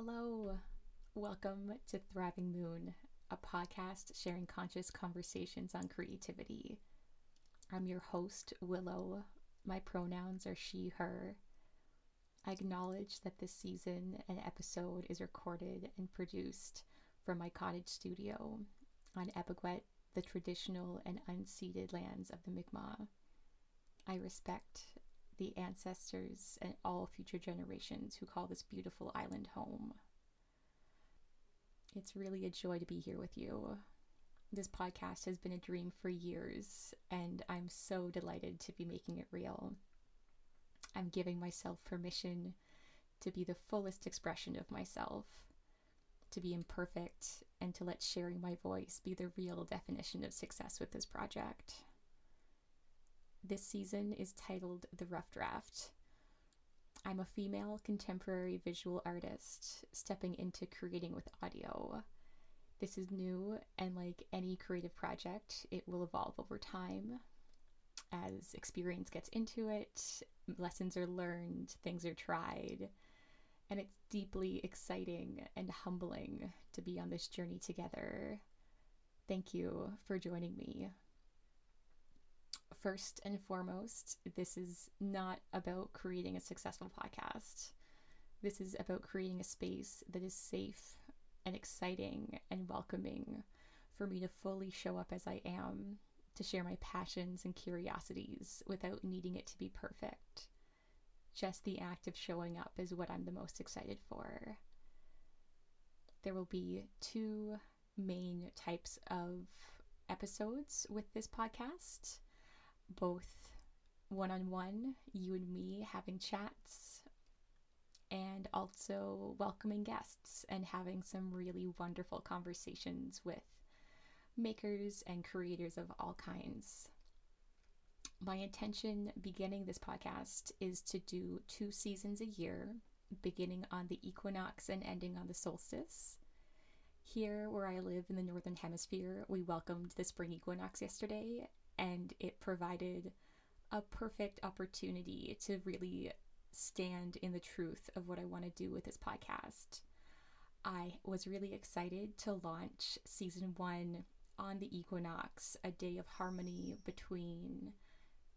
Hello. Welcome to Thriving Moon, a podcast sharing conscious conversations on creativity. I'm your host, Willow. My pronouns are she, her. I acknowledge that this season and episode is recorded and produced from my cottage studio on Abegweit, the traditional and unceded lands of the Mi'kmaq. I respect the ancestors and all future generations who call this beautiful island home. It's really a joy to be here with you. This podcast has been a dream for years, and I'm so delighted to be making it real. I'm giving myself permission to be the fullest expression of myself, to be imperfect, and to let sharing my voice be the real definition of success with this project. This season is titled The Rough Draft. I'm a female contemporary visual artist stepping into creating with audio. This is new, and like any creative project, it will evolve over time. As experience gets into it, lessons are learned, things are tried, and it's deeply exciting and humbling to be on this journey together. Thank you for joining me first and foremost, this is not about creating a successful podcast. This is about creating a space that is safe and exciting and welcoming for me to fully show up as I am, to share my passions and curiosities without needing it to be perfect. Just the act of showing up is what I'm the most excited for. There will be two main types of episodes with this podcast both one on one, you and me having chats, and also welcoming guests and having some really wonderful conversations with makers and creators of all kinds. My intention beginning this podcast is to do two seasons a year, beginning on the equinox and ending on the solstice. Here, where I live in the Northern Hemisphere, we welcomed the spring equinox yesterday, and it provided a perfect opportunity to really stand in the truth of what I want to do with this podcast. I was really excited to launch season one on the equinox, a day of harmony between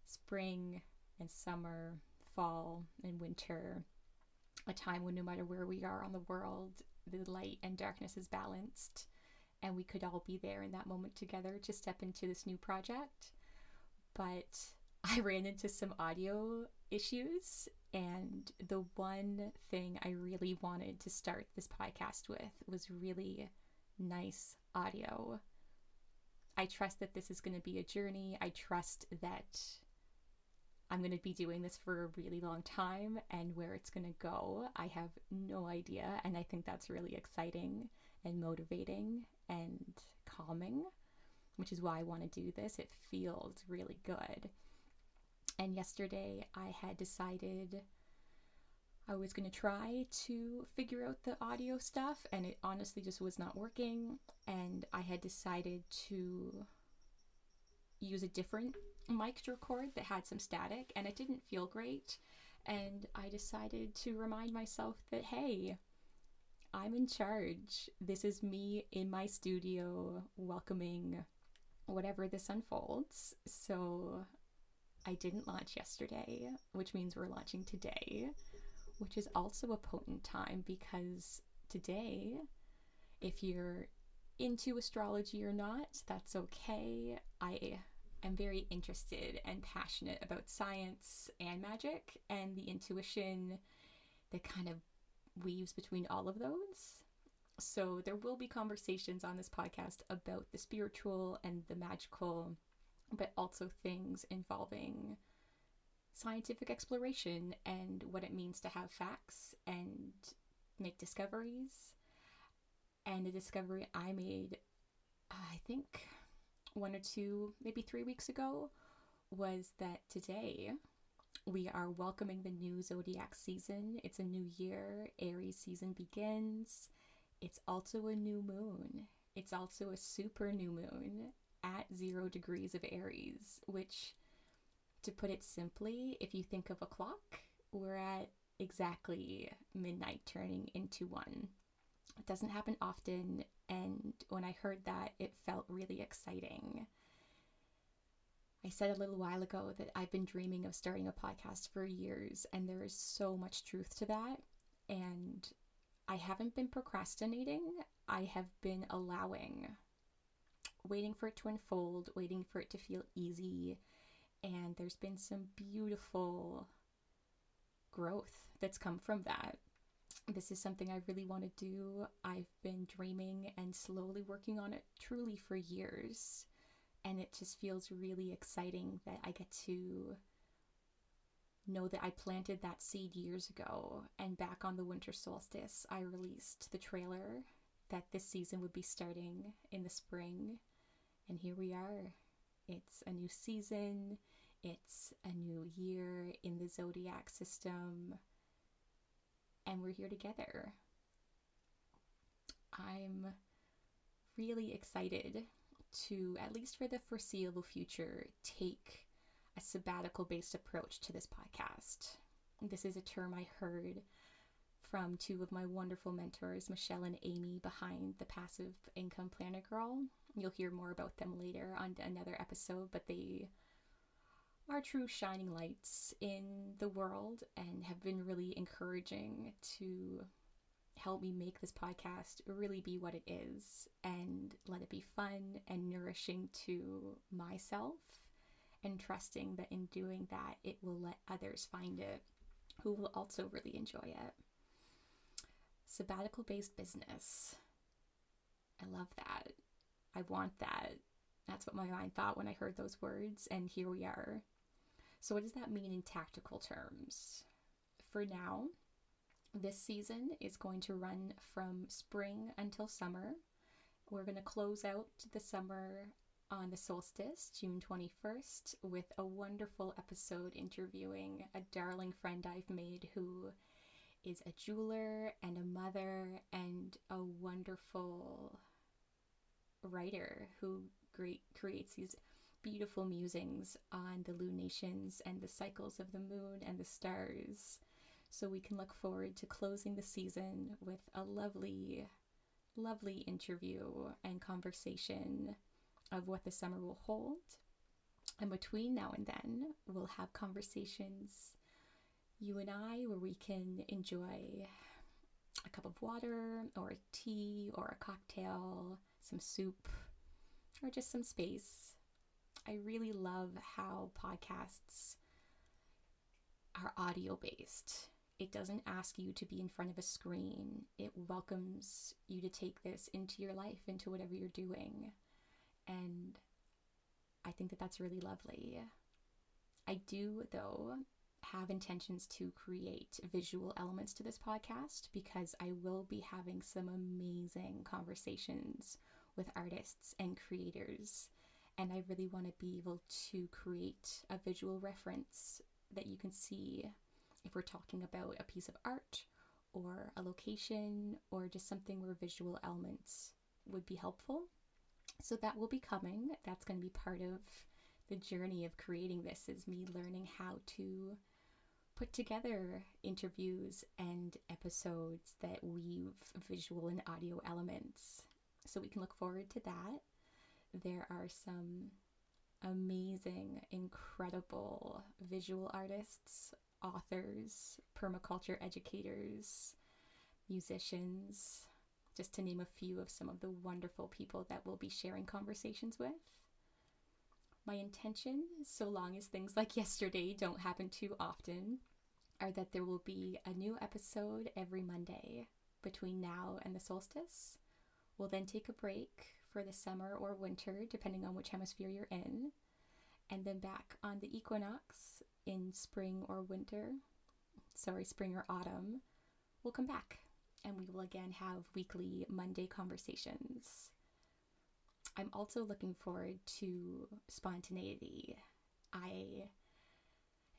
spring and summer, fall and winter, a time when no matter where we are on the world, the light and darkness is balanced and we could all be there in that moment together to step into this new project. But I ran into some audio issues, and the one thing I really wanted to start this podcast with was really nice audio. I trust that this is going to be a journey. I trust that I'm going to be doing this for a really long time, and where it's going to go, I have no idea. And I think that's really exciting and motivating and calming, which is why I want to do this. It feels really good. And yesterday I had decided I was going to try to figure out the audio stuff, and it honestly just was not working. And I had decided to use a different mic to record that had some static, and it didn't feel great. And I decided to remind myself that, hey, I'm in charge. This is me in my studio welcoming whatever this unfolds. So I didn't launch yesterday, which means we're launching today, which is also a potent time because today, if you're into astrology or not, that's okay. I am very interested and passionate about science and magic and the intuition that kind of weaves between all of those. So there will be conversations on this podcast about the spiritual and the magical, but also things involving scientific exploration and what it means to have facts and make discoveries. And a discovery I made, I think one or two, maybe three weeks ago, was that today we are welcoming the new zodiac season. It's a new year, Aries season begins. It's also a new moon. It's also a super new moon at zero degrees of Aries, which, to put it simply, if you think of a clock, we're at exactly midnight turning into one. It doesn't happen often, and when I heard that, it felt really exciting. I said a little while ago that I've been dreaming of starting a podcast for years, and there is so much truth to that. And I haven't been procrastinating, I have been allowing, waiting for it to unfold, waiting for it to feel easy. And there's been some beautiful growth that's come from that. This is something I really want to do. I've been dreaming and slowly working on it truly for years. And it just feels really exciting that I get to know that I planted that seed years ago. And back on the winter solstice, I released the trailer that this season would be starting in the spring. And here we are. It's a new season, it's a new year in the zodiac system, and we're here together. I'm really excited to, at least for the foreseeable future, take a sabbatical based approach to this podcast. This is a term I heard from two of my wonderful mentors, Michelle and Amy, behind the Passive Income Planner Girl. You'll hear more about them later on another episode, but they are true shining lights in the world and have been really encouraging to help me make this podcast really be what it is and let it be fun and nourishing to myself and trusting that in doing that it will let others find it who will also really enjoy it. Sabbatical based business. I love that. I want that. That's what my mind thought when I heard those words, and here we are. So, what does that mean in tactical terms? For now, this season is going to run from spring until summer. We're going to close out the summer on the solstice, June 21st, with a wonderful episode interviewing a darling friend I've made who is a jeweler and a mother and a wonderful writer who great creates these beautiful musings on the lunations and the cycles of the moon and the stars. So we can look forward to closing the season with a lovely, lovely interview and conversation of what the summer will hold. And between now and then, we'll have conversations, you and I, where we can enjoy a cup of water or a tea or a cocktail, some soup, or just some space. I really love how podcasts are audio based. It doesn't ask you to be in front of a screen. It welcomes you to take this into your life, into whatever you're doing. And I think that that's really lovely. I do, though, have intentions to create visual elements to this podcast because I will be having some amazing conversations with artists and creators. And I really want to be able to create a visual reference that you can see if we're talking about a piece of art or a location or just something where visual elements would be helpful. So that will be coming. That's going to be part of the journey of creating this is me learning how to put together interviews and episodes that weave visual and audio elements. So we can look forward to that. There are some amazing, incredible visual artists, authors, permaculture educators, musicians, just to name a few of some of the wonderful people that we'll be sharing conversations with. My intention, so long as things like yesterday don't happen too often, are that there will be a new episode every Monday between now and the solstice. We'll then take a break for the summer or winter, depending on which hemisphere you're in, and then back on the equinox in spring or winter, sorry, spring or autumn, we'll come back and we will again have weekly Monday conversations. I'm also looking forward to spontaneity. I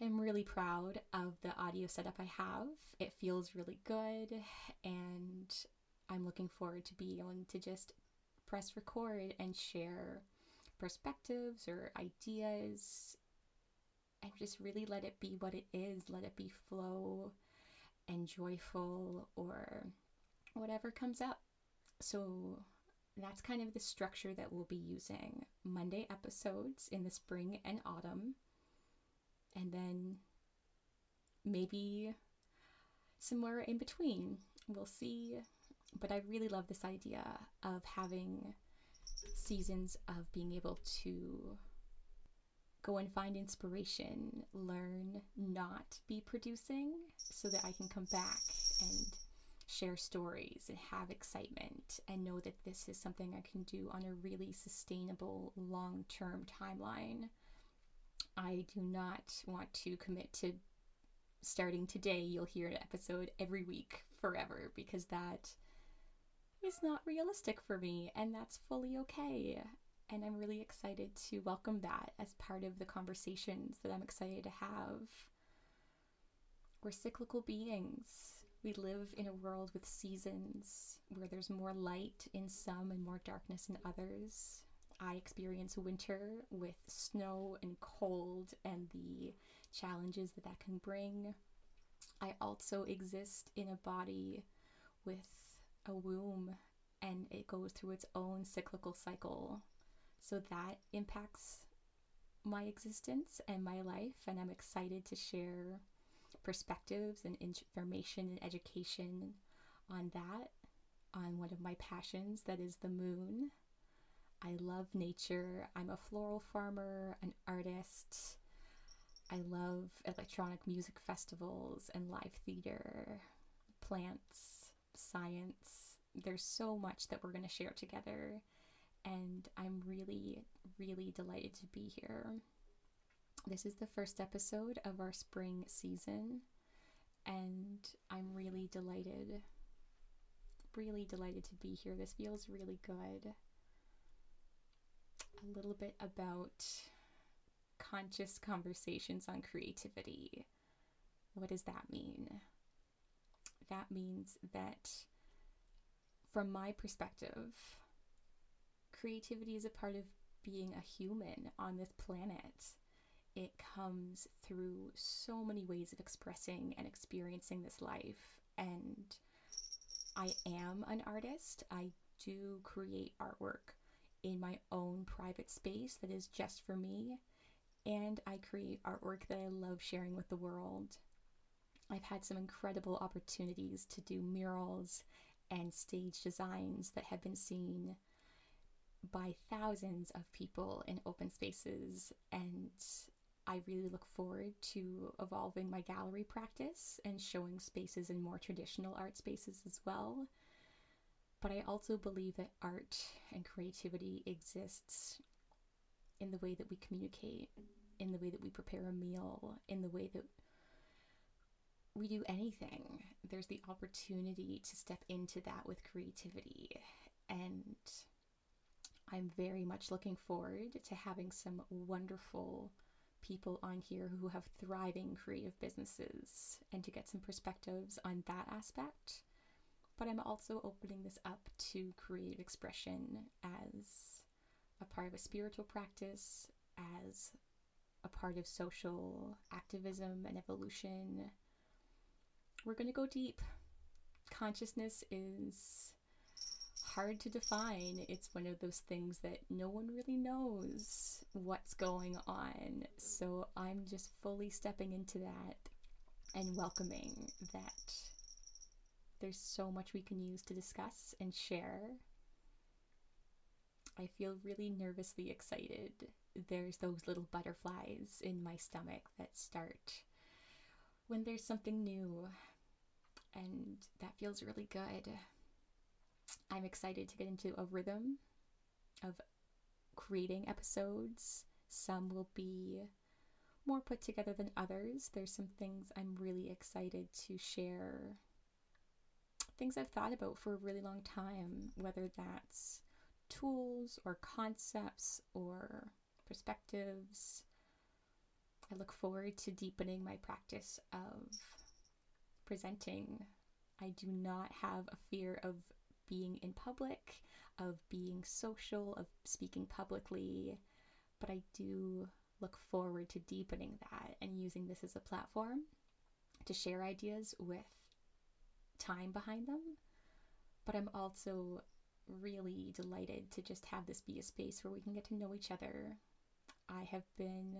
am really proud of the audio setup I have. It feels really good, and I'm looking forward to being able to just press record and share perspectives or ideas and just really let it be what it is, let it be flow and joyful or whatever comes up. So that's kind of the structure that we'll be using. Monday episodes in the spring and autumn, and then maybe somewhere in between. We'll see. But I really love this idea of having seasons of being able to go and find inspiration, learn, not be producing, so that I can come back and share stories and have excitement and know that this is something I can do on a really sustainable long term timeline. I do not want to commit to starting today, you'll hear an episode every week forever because that is not realistic for me and that's fully okay. And I'm really excited to welcome that as part of the conversations that I'm excited to have. We're cyclical beings. We live in a world with seasons where there's more light in some and more darkness in others. I experience winter with snow and cold and the challenges that that can bring. I also exist in a body with a womb and it goes through its own cyclical cycle. So that impacts my existence and my life, and I'm excited to share perspectives and information and education on that, on one of my passions that is the moon. I love nature. I'm a floral farmer, an artist. I love electronic music festivals and live theater, plants, science. There's so much that we're going to share together, and I'm really, really delighted to be here. This is the first episode of our spring season, and I'm really delighted, really delighted to be here. This feels really good. A little bit about conscious conversations on creativity. What does that mean? That means that, from my perspective, creativity is a part of being a human on this planet. It comes through so many ways of expressing and experiencing this life. And I am an artist. I do create artwork in my own private space that is just for me and I create artwork that I love sharing with the world. I've had some incredible opportunities to do murals and stage designs that have been seen by thousands of people in open spaces, and I really look forward to evolving my gallery practice and showing spaces in more traditional art spaces as well. But I also believe that art and creativity exists in the way that we communicate, in the way that we prepare a meal, in the way that we do anything. There's the opportunity to step into that with creativity. And I'm very much looking forward to having some wonderful people on here who have thriving creative businesses and to get some perspectives on that aspect. But I'm also opening this up to creative expression as a part of a spiritual practice, as a part of social activism and evolution. We're going to go deep. Consciousness is hard to define. It's one of those things that no one really knows what's going on. So I'm just fully stepping into that and welcoming that there's so much we can use to discuss and share I feel really nervously excited. There's those little butterflies in my stomach that start when there's something new, and that feels really good. I'm excited to get into a rhythm of creating episodes. Some will be more put together than others. There's some things I'm really excited to share. Things I've thought about for a really long time, whether that's tools or concepts or perspectives. I look forward to deepening my practice of presenting. I do not have a fear of being in public, of being social, of speaking publicly, but I do look forward to deepening that and using this as a platform to share ideas with time behind them. But I'm also really delighted to just have this be a space where we can get to know each other. I have been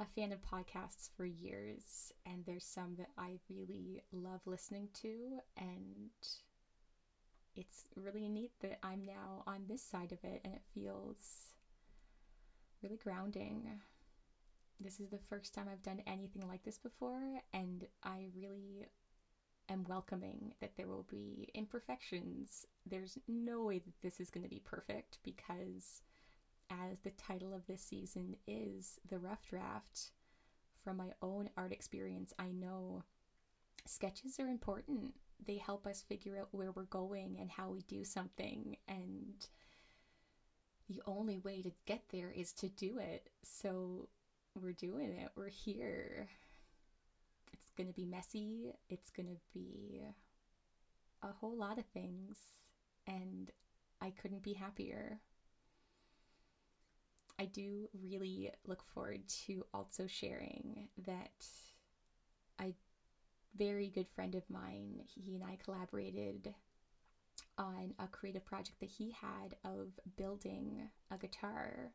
a fan of podcasts for years, and there's some that I really love listening to, and it's really neat that I'm now on this side of it, and it feels really grounding. This is the first time I've done anything like this before, and I really am welcoming that there will be imperfections. There's no way that this is going to be perfect because, as the title of this season is The Rough Draft, from my own art experience, I know sketches are important. They help us figure out where we're going and how we do something, and the only way to get there is to do it. So we're doing it, we're here It's going to be messy. It's going to be a whole lot of things. And I couldn't be happier. I do really look forward to also sharing that a very good friend of mine, he and I collaborated on a creative project that he had of building a guitar.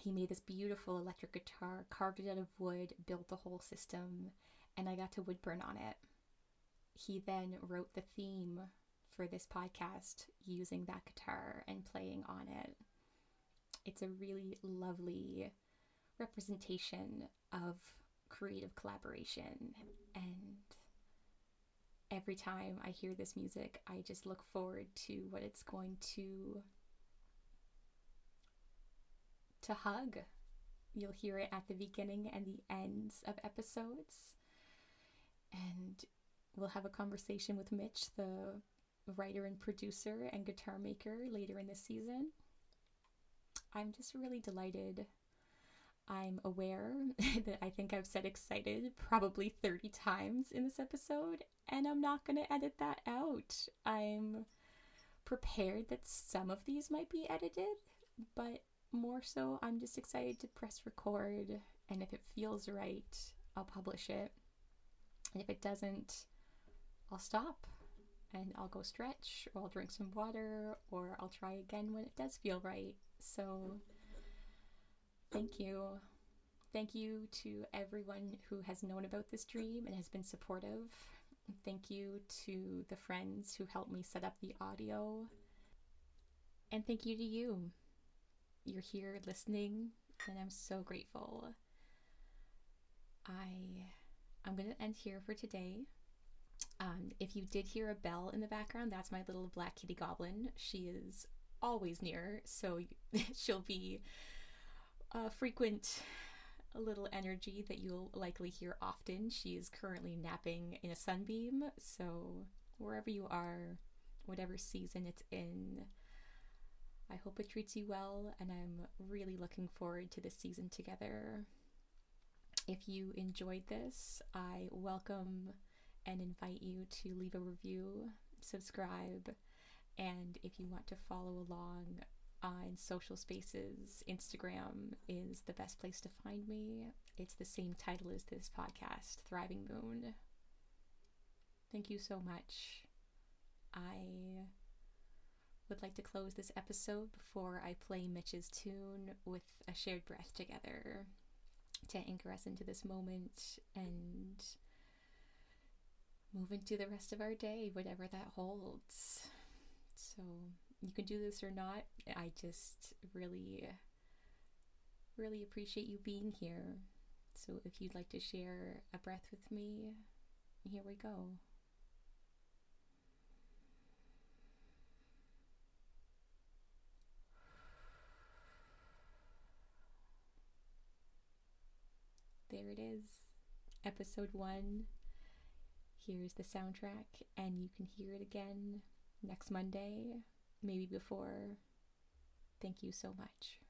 He made this beautiful electric guitar, carved it out of wood, built the whole system, and I got to woodburn on it. He then wrote the theme for this podcast using that guitar and playing on it. It's a really lovely representation of creative collaboration and every time I hear this music, I just look forward to what it's going to to hug. You'll hear it at the beginning and the ends of episodes and we'll have a conversation with Mitch, the writer and producer and guitar maker, later in the season. I'm just really delighted. I'm aware that I think I've said excited probably 30 times in this episode, and I'm not going to edit that out. I'm prepared that some of these might be edited, but more so, I'm just excited to press record, and if it feels right, I'll publish it. And if it doesn't, I'll stop and I'll go stretch or I'll drink some water or I'll try again when it does feel right. So, thank you. Thank you to everyone who has known about this dream and has been supportive. Thank you to the friends who helped me set up the audio. And thank you to you. You're here listening, and I'm so grateful. I I'm going to end here for today. Um, if you did hear a bell in the background, that's my little black kitty goblin. She is always near, so she'll be a frequent little energy that you'll likely hear often. She is currently napping in a sunbeam, so wherever you are, whatever season it's in, I hope it treats you well, and I'm really looking forward to this season together. If you enjoyed this, I welcome and invite you to leave a review, subscribe, and if you want to follow along Uh, on social spaces, Instagram is the best place to find me. It's the same title as this podcast, Thriving Moon. Thank you so much. I would like to close this episode before I play Mitch's tune with a shared breath together to anchor us into this moment and move into the rest of our day, whatever that holds. So you can do this or not. I just really, really appreciate you being here. So if you'd like to share a breath with me, here we go. there it is. Episode one. Here's the soundtrack, and you can hear it again next Monday, maybe before. Thank you so much.